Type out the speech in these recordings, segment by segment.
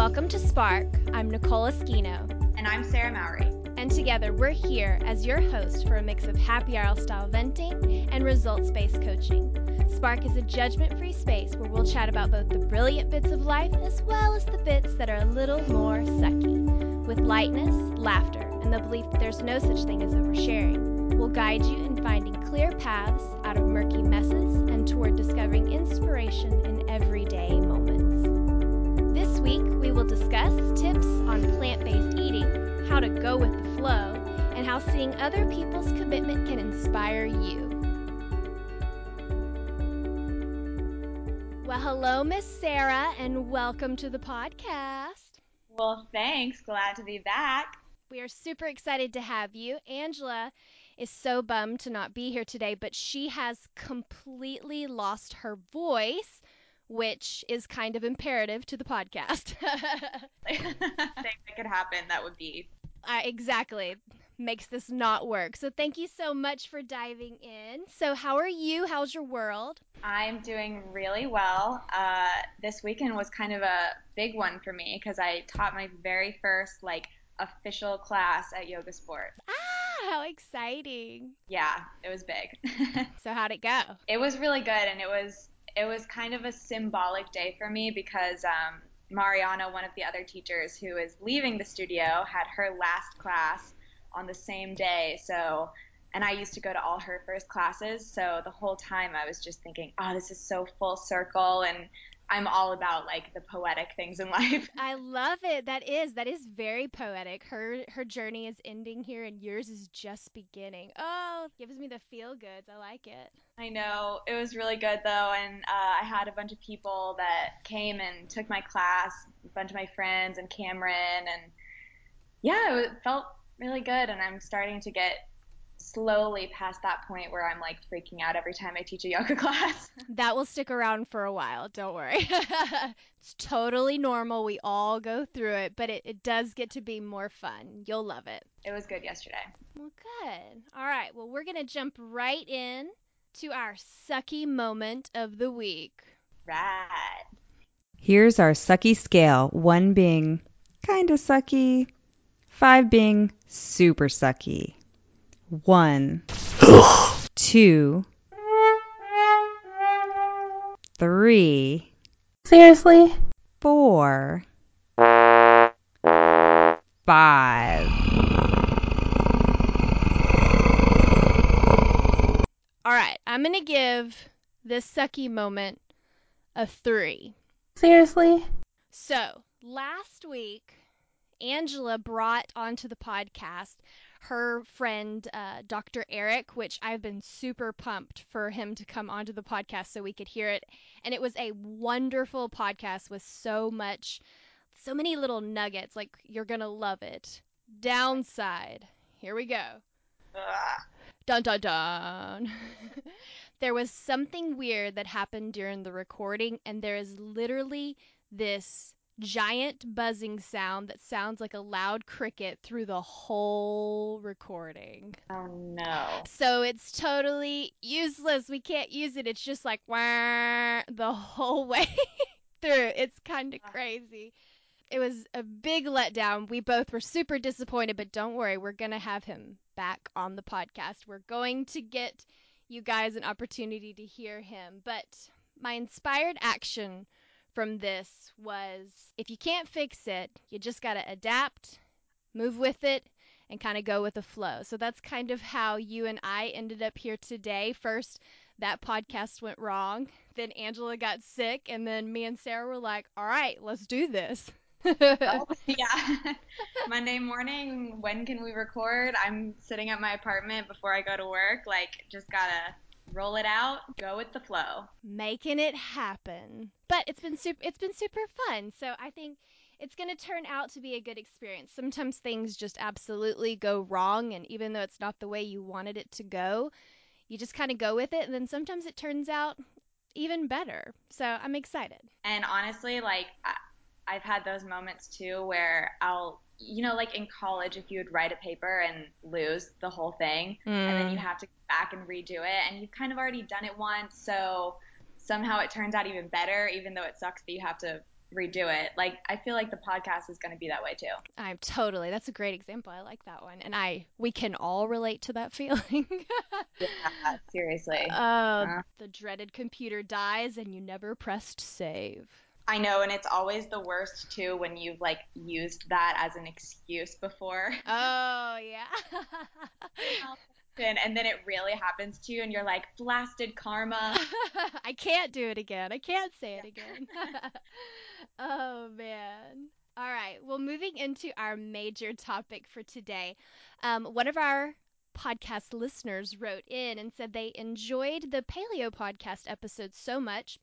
Welcome to Spark. I'm Nicole Esquino. And I'm Sarah Mowry. And together we're here as your host for a mix of happy hour style venting and results based coaching. Spark is a judgment free space where we'll chat about both the brilliant bits of life as well as the bits that are a little more sucky. With lightness, laughter, and the belief that there's no such thing as oversharing, we'll guide you in finding clear paths out of murky messes and toward discovering inspiration in discuss tips on plant based eating, how to go with the flow, and how seeing other people's commitment can inspire you. Well, hello, Miss Sarah, and welcome to the podcast. Well, thanks. Glad to be back. We are super excited to have you. Angela is so bummed to not be here today, but she has completely lost her voice which is kind of imperative to the podcast. if that could happen, that would be. Uh, exactly. Makes this not work. So thank you so much for diving in. So, how are you? How's your world? I'm doing really well. Uh, this weekend was kind of a big one for me because I taught my very first like official class at Yoga Sport. Ah, how exciting! Yeah, it was big. so how'd it go? It was really good, and it was it was kind of a symbolic day for me because um, Mariana, one of the other teachers who is leaving the studio, had her last class on the same day. So, and I used to go to all her first classes. So the whole time I was just thinking, oh, this is so full circle. And I'm all about like the poetic things in life. I love it. That is that is very poetic. Her her journey is ending here and yours is just beginning. Oh, gives me the feel goods. I like it. I know. It was really good though and uh, I had a bunch of people that came and took my class, a bunch of my friends and Cameron and yeah, it felt really good and I'm starting to get slowly past that point where I'm like freaking out every time I teach a yoga class. That will stick around for a while, don't worry. it's totally normal. We all go through it, but it, it does get to be more fun. You'll love it. It was good yesterday. Well, good. All right. Well, we're going to jump right in to our sucky moment of the week. Right. Here's our sucky scale one being kind of sucky, five being super sucky. One, two, three. Seriously? Four, five. All right, I'm going to give this sucky moment a three. Seriously? So, last week, Angela brought onto the podcast her friend uh, Dr. Eric, which I've been super pumped for him to come onto the podcast so we could hear it. And it was a wonderful podcast with so much, so many little nuggets. Like, you're going to love it. Downside. Here we go. Ugh. Dun dun dun. there was something weird that happened during the recording, and there is literally this giant buzzing sound that sounds like a loud cricket through the whole recording. Oh no. So it's totally useless. We can't use it. It's just like wah the whole way through. It's kind of crazy. It was a big letdown. We both were super disappointed, but don't worry, we're going to have him back on the podcast. We're going to get you guys an opportunity to hear him. But my inspired action from this was if you can't fix it, you just got to adapt, move with it, and kind of go with the flow. So that's kind of how you and I ended up here today. First, that podcast went wrong. Then Angela got sick, and then me and Sarah were like, all right, let's do this. oh, yeah. Monday morning, when can we record? I'm sitting at my apartment before I go to work. Like, just gotta roll it out, go with the flow. Making it happen. But it's been super it's been super fun. So I think it's going to turn out to be a good experience. Sometimes things just absolutely go wrong and even though it's not the way you wanted it to go, you just kind of go with it and then sometimes it turns out even better. So I'm excited. And honestly, like I, I've had those moments too where I'll you know, like in college, if you would write a paper and lose the whole thing, mm. and then you have to go back and redo it, and you've kind of already done it once, so somehow it turns out even better, even though it sucks that you have to redo it. Like I feel like the podcast is going to be that way too. I'm totally. That's a great example. I like that one. And I we can all relate to that feeling. Yeah, seriously. uh, Uh. the dreaded computer dies and you never pressed save. I know, and it's always the worst too when you've like used that as an excuse before. Oh, yeah. and, then it really happens to you and you're like blasted karma. I can't do it again. I can't say it again. oh, man. All right. Well, moving into our major topic for today, um, one of our podcast listeners wrote in and said they enjoyed the paleo podcast episode so much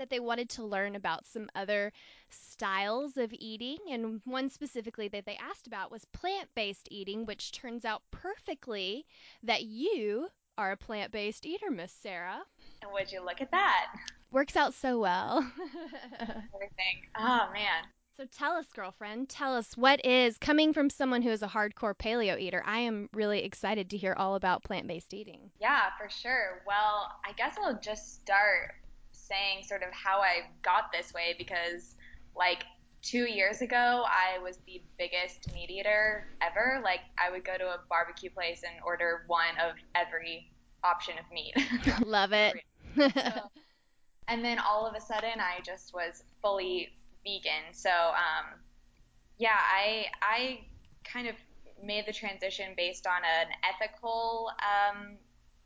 that they wanted to learn about some other styles of eating. And one specifically that they asked about was plant based eating, which turns out perfectly that you are a plant based eater, Miss Sarah. And would you look at that? Works out so well. Everything. Oh man. so tell us, girlfriend, tell us what is coming from someone who is a hardcore paleo eater. I am really excited to hear all about plant based eating. Yeah, for sure. Well, I guess I'll just start saying sort of how I got this way because, like, two years ago, I was the biggest meat eater ever. Like, I would go to a barbecue place and order one of every option of meat. Love it. and then all of a sudden, I just was fully vegan. So, um, yeah, I I kind of made the transition based on an ethical um,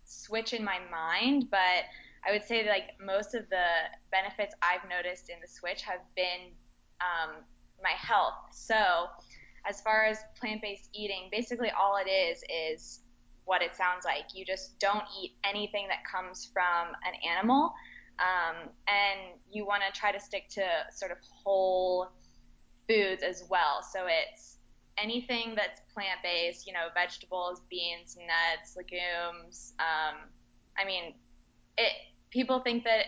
switch in my mind, but I would say like most of the benefits I've noticed in the switch have been um, my health. So, as far as plant based eating, basically all it is is what it sounds like. You just don't eat anything that comes from an animal, um, and you want to try to stick to sort of whole foods as well. So, it's anything that's plant based, you know, vegetables, beans, nuts, legumes. Um, I mean, it people think that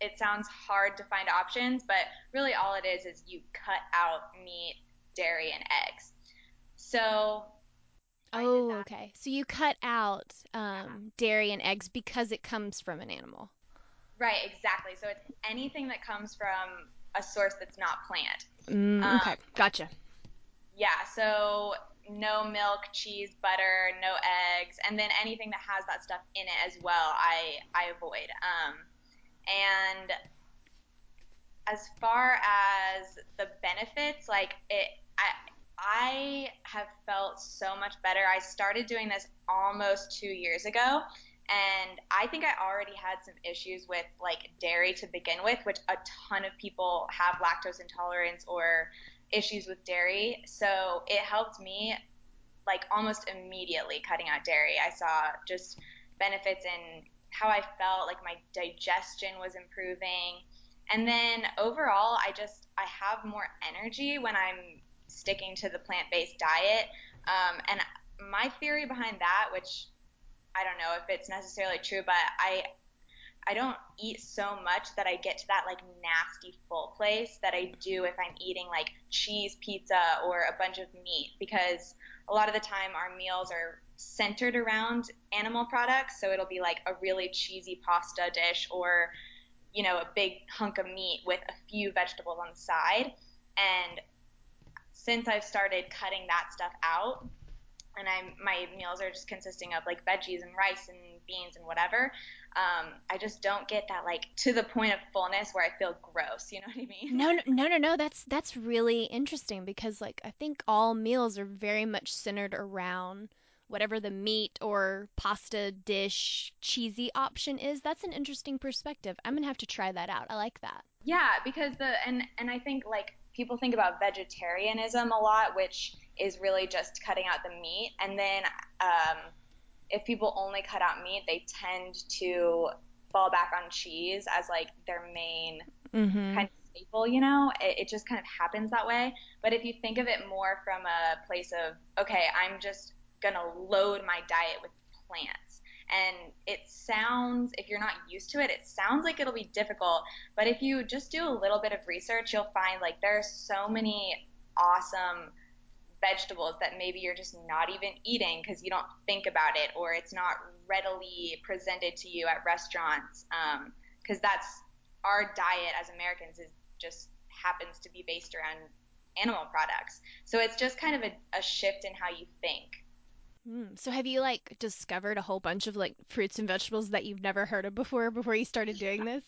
it sounds hard to find options, but really all it is is you cut out meat, dairy, and eggs. So. Oh, okay. So you cut out um, dairy and eggs because it comes from an animal. Right, exactly. So it's anything that comes from a source that's not plant. Mm, okay, um, gotcha. Yeah, so no milk, cheese, butter, no eggs, and then anything that has that stuff in it as well, I I avoid. Um, and as far as the benefits, like it, I I have felt so much better. I started doing this almost two years ago, and I think I already had some issues with like dairy to begin with, which a ton of people have lactose intolerance or issues with dairy. So it helped me like almost immediately cutting out dairy. I saw just benefits in how I felt, like my digestion was improving. And then overall, I just I have more energy when I'm sticking to the plant-based diet. Um, and my theory behind that, which I don't know if it's necessarily true, but I I don't eat so much that I get to that like nasty full place that I do if I'm eating like cheese pizza or a bunch of meat because a lot of the time our meals are centered around animal products. So it'll be like a really cheesy pasta dish or, you know, a big hunk of meat with a few vegetables on the side. And since I've started cutting that stuff out, and I'm my meals are just consisting of like veggies and rice and beans and whatever. Um, I just don't get that like to the point of fullness where I feel gross. You know what I mean? No, no, no, no, no. That's that's really interesting because like I think all meals are very much centered around whatever the meat or pasta dish cheesy option is. That's an interesting perspective. I'm gonna have to try that out. I like that. Yeah, because the and and I think like people think about vegetarianism a lot, which is really just cutting out the meat. And then um, if people only cut out meat, they tend to fall back on cheese as like their main mm-hmm. kind of staple, you know? It, it just kind of happens that way. But if you think of it more from a place of, okay, I'm just going to load my diet with plants. And it sounds, if you're not used to it, it sounds like it'll be difficult. But if you just do a little bit of research, you'll find like there are so many awesome vegetables that maybe you're just not even eating because you don't think about it or it's not readily presented to you at restaurants. Because um, that's our diet as Americans is just happens to be based around animal products. So it's just kind of a, a shift in how you think. Mm. So have you like discovered a whole bunch of like fruits and vegetables that you've never heard of before before you started doing this?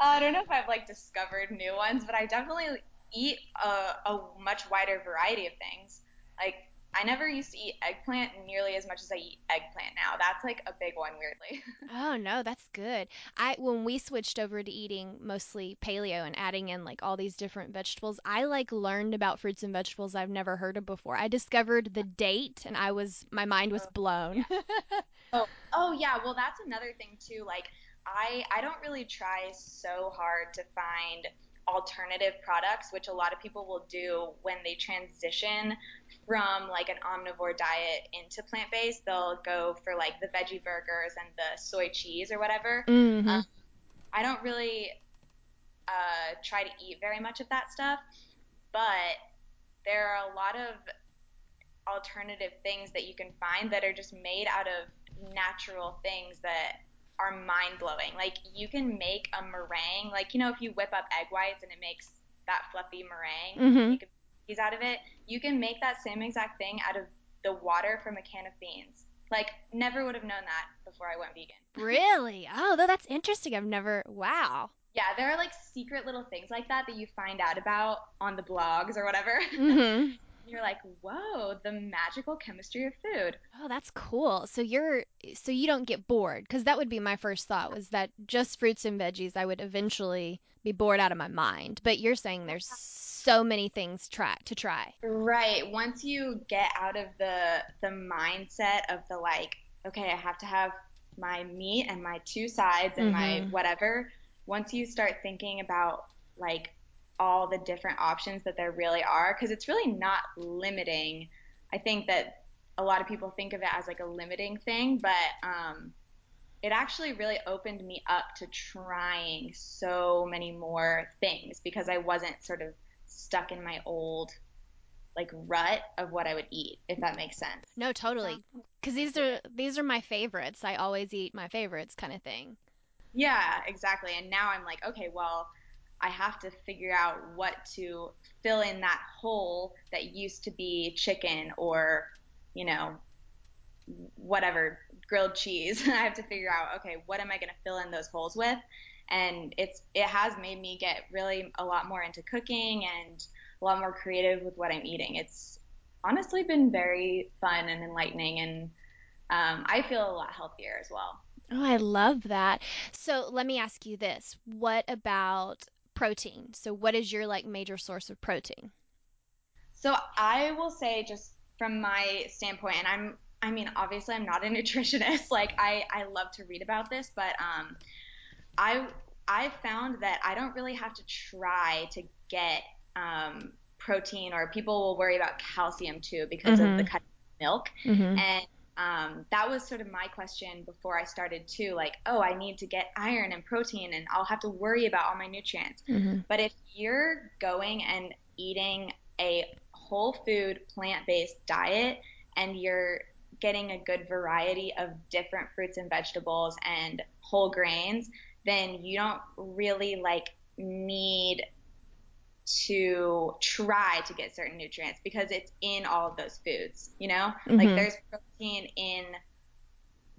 I don't know if I've like discovered new ones, but I definitely eat a, a much wider variety of things. Like I never used to eat eggplant nearly as much as I eat eggplant now. That's like a big one, weirdly. Oh no, that's good. I when we switched over to eating mostly paleo and adding in like all these different vegetables, I like learned about fruits and vegetables I've never heard of before. I discovered the date and I was my mind was Oh, blown. yeah. Oh, oh yeah. Well, that's another thing too. Like I I don't really try so hard to find alternative products, which a lot of people will do when they transition from like an omnivore diet into plant-based. They'll go for like the veggie burgers and the soy cheese or whatever. hmm Um, I don't really uh, try to eat very much of that stuff, but there are a lot of alternative things that you can find that are just made out of natural things that are mind blowing. Like you can make a meringue, like you know, if you whip up egg whites and it makes that fluffy meringue, hmm make out of it, you can make that same exact thing out of the water from a can of beans. Like never would have known that before I went vegan. Really? Oh, though that's interesting. I've never. Wow. Yeah, there are like secret little things like that that you find out about on the blogs or whatever. hmm You're like, whoa, the magical chemistry of food. Oh, that's cool. So you're so you don't get bored because that would be my first thought was that just fruits and veggies I would eventually be bored out of my mind. But you're saying there's so many things try to try. Right. Once you get out of the the mindset of the like, okay, I have to have my meat and my two sides and my hmm whatever, once you start thinking about like all the different options that there really are, because it's really not limiting. I think that a lot of people think of it as like a limiting thing, but um, it actually really opened me up to trying so many more things because I wasn't sort of stuck in my old like rut of what I would eat, if that makes sense. No, totally. Because these are these are my favorites. I always eat my favorites kind of thing. Yeah, exactly. And now I'm like, okay, well, I have to figure out what to fill in that hole that used to be chicken or, you know, whatever, grilled cheese. I have to figure out, okay, what am I going to fill in those holes with? And it's it has made me get really a lot more into cooking and a lot more creative with what I'm eating. It's honestly been very fun and enlightening, and um, I feel a lot healthier as well. Oh, I love that. So let me ask you this. What about protein? So what is your like major source of protein? So I will say just from my standpoint, and I'm I mean obviously I'm not a nutritionist. Like I I love to read about this, but um I I found that I don't really have to try to get um protein or people will worry about calcium too because of the Mm-hmm. cut of milk. Mm-hmm. And um, that was sort of my question before I started too, like, oh, I need to get iron and protein and I'll have to worry about all my nutrients. Mm-hmm. But if you're going and eating a whole food plant-based diet and you're getting a good variety of different fruits and vegetables and whole grains, then you don't really like need to try to get certain nutrients because it's in all of those foods, you know? Like Mm-hmm. there's protein in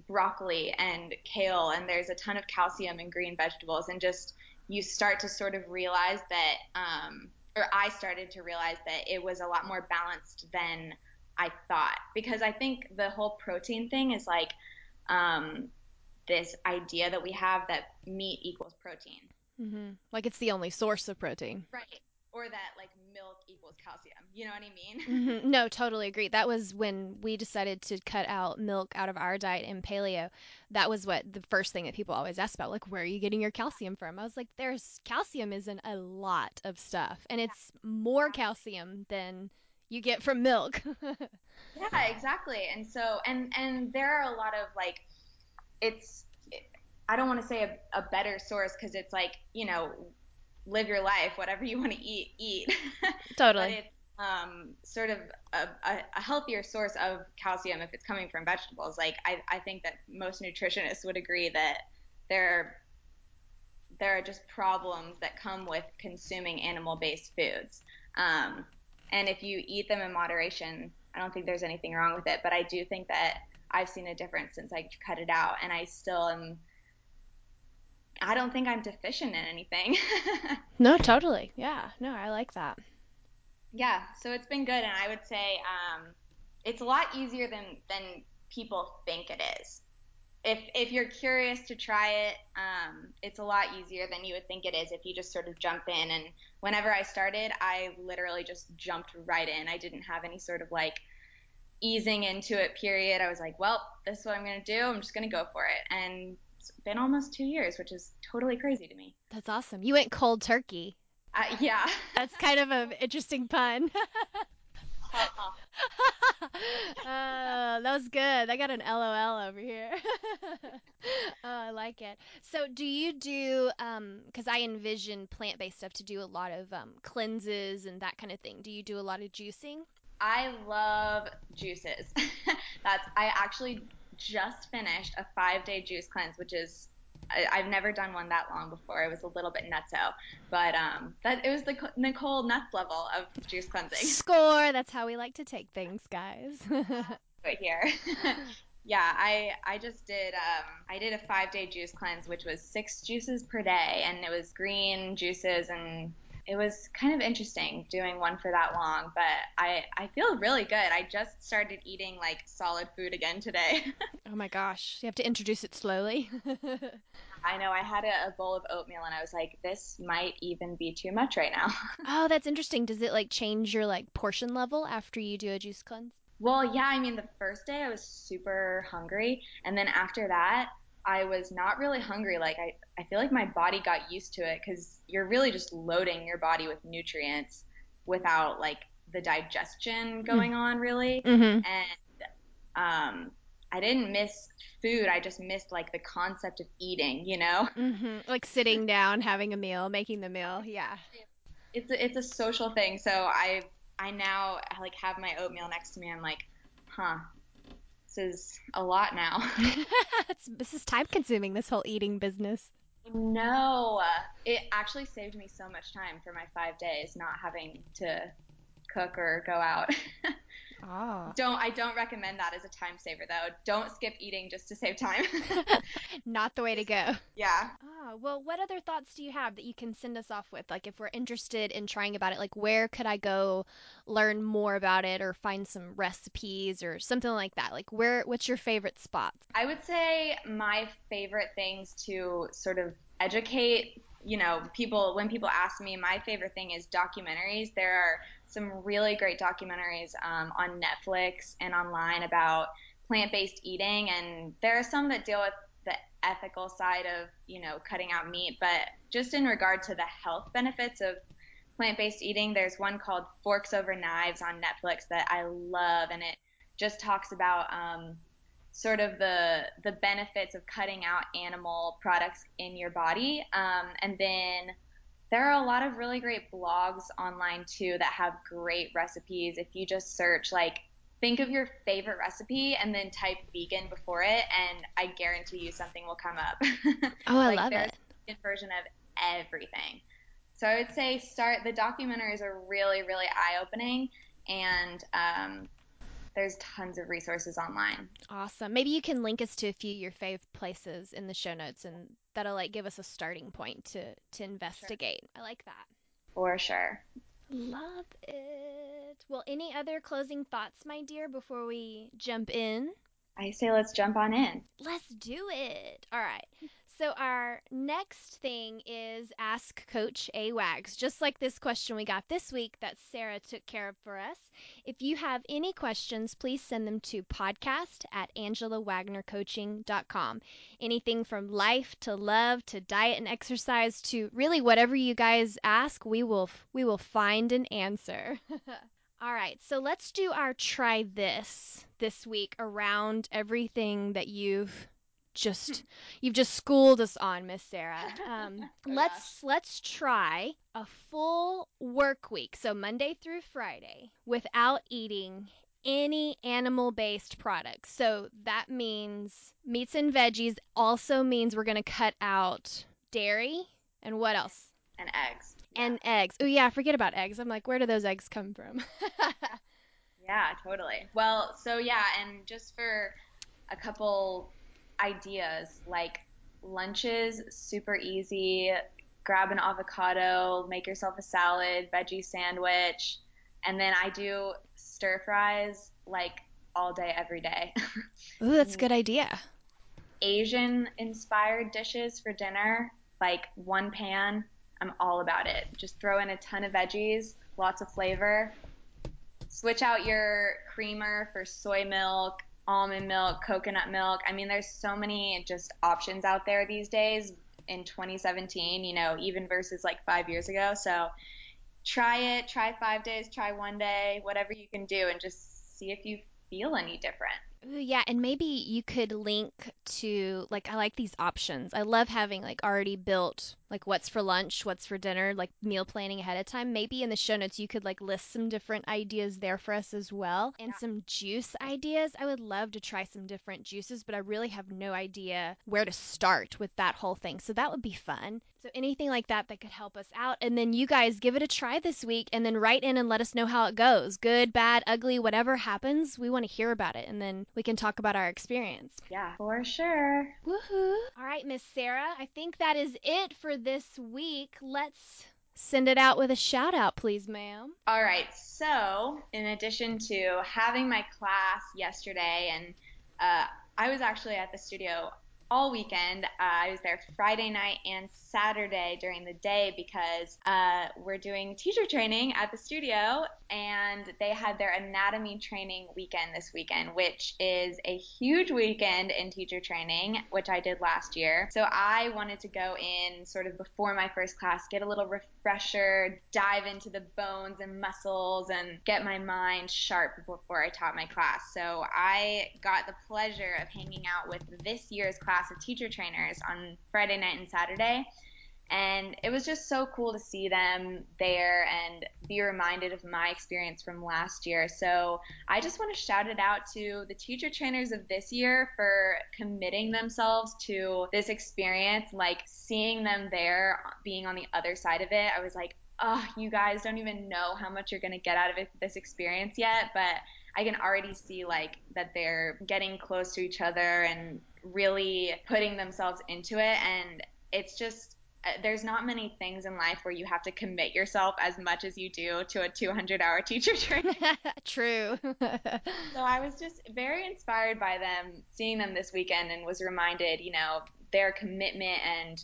broccoli and kale and there's a ton of calcium in green vegetables and just you start to sort of realize that um or I started to realize that it was a lot more balanced than I thought because I think the whole protein thing is like um this idea that we have that meat equals protein. Mm-hmm. Like it's the only source of protein. Right. Or that like milk equals calcium. You know what I mean? hmm No, totally agree. That was when we decided to cut out milk out of our diet in paleo. That was what the first thing that people always ask about, like, where are you getting your calcium from? I was like, there's calcium is in a lot of stuff, and it's more calcium than you get from milk. Yeah, exactly. And so and and there are a lot of like it's I don't want to say a, a better source because it's like, you know, live your life, whatever you want to eat, eat. Totally. it's um, sort of a, a, a healthier source of calcium if it's coming from vegetables. Like I, I think that most nutritionists would agree that there there are just problems that come with consuming animal-based foods. Um, and if you eat them in moderation, I don't think there's anything wrong with it. But I do think that I've seen a difference since I cut it out, and I still am. I don't think I'm deficient in anything. No, totally. Yeah. No, I like that. yeah, so it's been good, and I would say um, it's a lot easier than than people think it is. If if you're curious to try it, um, it's a lot easier than you would think it is if you just sort of jump in. And whenever I started, I literally just jumped right in. I didn't have any sort of like easing into it period. I was like, well, this is what I'm going to do. I'm just going to go for it. And it's been almost two years, which is totally crazy to me. That's awesome. You went cold turkey. Uh, yeah. That's kind of an interesting pun. uh, that was good. I got an LOL over here. oh, I like it. So, do you do? Because I envision plant-based stuff to do a lot of um, cleanses and that kind of thing. Do you do a lot of juicing? I love juices. That's I actually just finished a five day juice cleanse, which is I, I've never done one that long before. It was a little bit nutso, but um, that it was the Nicole nuts level of juice cleansing Score. That's how we like to take things, guys. right here. yeah, I I just did um, I did a five day juice cleanse, which was six juices per day, and it was green juices and it was kind of interesting doing one for that long, but I, I feel really good. I just started eating like solid food again today. oh my gosh. You have to introduce it slowly. I know I had a, a, bowl of oatmeal and I was like, this might even be too much right now. oh, that's interesting. Does it like change your like portion level after you do a juice cleanse? Well, yeah, I mean, the first day I was super hungry, and then after that, I was not really hungry. Like I, I feel like my body got used to it because you're really just loading your body with nutrients without like the digestion going mm. on really. Mm-hmm. And um, I didn't miss food. I just missed like the concept of eating. You know, mm-hmm. like sitting down, having a meal, making the meal. Yeah. It's a, it's a social thing. So I I now like have my oatmeal next to me. I'm like, huh, this is a lot now. this is time consuming, this whole eating business. No, it actually saved me so much time for my five days not having to cook or go out. Oh. Don't I don't recommend that as a time saver though. Don't skip eating just to save time. Not the way to go. Yeah. Ah. Oh, well, what other thoughts do you have that you can send us off with? Like if we're interested in trying about it, like where could I go learn more about it or find some recipes or something like that? Like where what's your favorite spot? I would say my favorite things to sort of educate you know, people when people ask me, my favorite thing is documentaries. There are some really great documentaries um, on Netflix and online about plant-based eating, and there are some that deal with ethical side of you know cutting out meat, but just in regard to the health benefits of plant-based eating, there's one called Forks Over Knives on Netflix that I love, and it just talks about um, sort of the the benefits of cutting out animal products in your body. Um, and then there are a lot of really great blogs online too that have great recipes. If you just search like think of your favorite recipe and then type vegan before it, and I guarantee you something will come up. Oh, I like, love there's it. A version of everything. So I would say start the documentaries are really really eye opening and um, there's tons of resources online. Awesome. Maybe you can link us to a few of your fave places in the show notes, and that'll like give us a starting point to to investigate. Sure. I like that. For sure. Love it. Well, any other closing thoughts, my dear, before we jump in? I say let's jump on in. Let's do it. All right. So our next thing is Ask Coach A Wags. Just like this question we got this week that Sarah took care of for us. If you have any questions, please send them to podcast at angelawagnercoaching.com. Anything from life to love to diet and exercise to really whatever you guys ask, we will we will find an answer. All right, so let's do our try this this week around everything that you've just you've just schooled us on, Miss Sarah. Um, let's gosh. let's try a full work week, so Monday through Friday, without eating any animal-based products. So that means meats and veggies. Also means we're going to cut out dairy And what else? and eggs. And eggs. Oh yeah, forget about eggs. I'm like, where do those eggs come from? Yeah, totally. Well, so yeah, and just for a couple ideas, like lunches, super easy. Grab an avocado, make yourself a salad, veggie sandwich, and then I do stir fries like all day, every day. Ooh, that's a good idea. Asian inspired dishes for dinner, like one pan, I'm all about it. Just throw in a ton of veggies, lots of flavor. Switch out your creamer for soy milk, almond milk, coconut milk. I mean, there's so many just options out there these days in 2017, you know, even versus like five years ago. So try it, try five days, try one day, whatever you can do, and just see if you feel any different. Yeah, and maybe you could link to like I like these options. I love having like already built like what's for lunch, what's for dinner, like meal planning ahead of time. Maybe in the show notes you could like list some different ideas there for us as well and some juice ideas. I would love to try some different juices, but I really have no idea where to start with that whole thing. So that would be fun. So anything like that that could help us out and then you guys give it a try this week and then write in and let us know how it goes. Good, bad, ugly, whatever happens, we want to hear about it and then we can talk about our experience. Yeah, for sure. Woohoo! All right, Miss Sarah, I think that is it for this week. Let's send it out with a shout out, please, ma'am. All right, so in addition to having my class yesterday, and uh, I was actually at the studio all weekend. Uh, I was there Friday night and Saturday during the day because uh, we're doing teacher training at the studio, and they had their anatomy training weekend this weekend, which is a huge weekend in teacher training, which I did last year. So I wanted to go in sort of before my first class, get a little refresher, dive into the bones and muscles, and get my mind sharp before I taught my class. So I got the pleasure of hanging out with this year's class of teacher trainers on Friday night and Saturday. And it was just so cool to see them there and be reminded of my experience from last year. So I just want to shout it out to the teacher trainers of this year for committing themselves to this experience. Like seeing them there, being on the other side of it, I was like, oh, you guys don't even know how much you're going to get out of it, this experience yet. But I can already see like that they're getting close to each other and really putting themselves into it. And it's just, there's not many things in life where you have to commit yourself as much as you do to a 200 hour teacher training. True. so I was just very inspired by them, seeing them this weekend, and was reminded, you know, their commitment and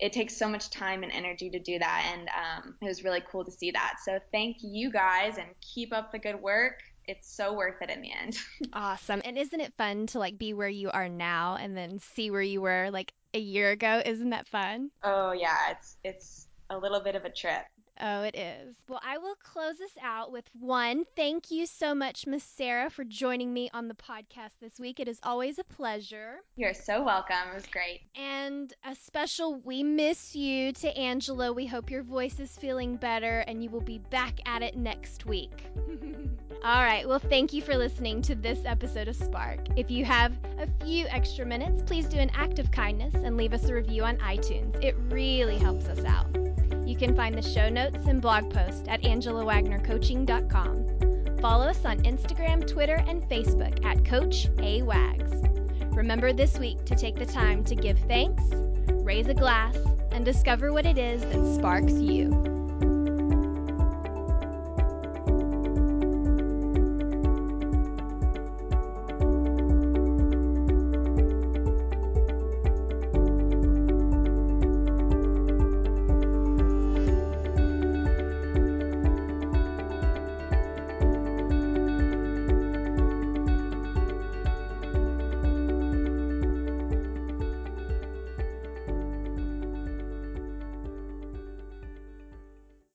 it takes so much time and energy to do that. And um, it was really cool to see that. So thank you guys and keep up the good work. It's so worth it in the end. awesome. And isn't it fun to like be where you are now and then see where you were like a year ago? Isn't that fun? Oh yeah, it's it's a little bit of a trip. Oh, it is. Well, I will close us out with one. Thank you so much, Miss Sarah, for joining me on the podcast this week. It is always a pleasure. You're so welcome. It was great. And a special we miss you to Angela. We hope your voice is feeling better and you will be back at it next week. All right. Well, thank you for listening to this episode of Spark. If you have a few extra minutes, please do an act of kindness and leave us a review on iTunes. It really helps us out. You can find the show notes and blog post at angelawagnercoaching.com. Follow us on Instagram, Twitter, and Facebook at Coach A Wags. Remember this week to take the time to give thanks, raise a glass, and discover what it is that sparks you.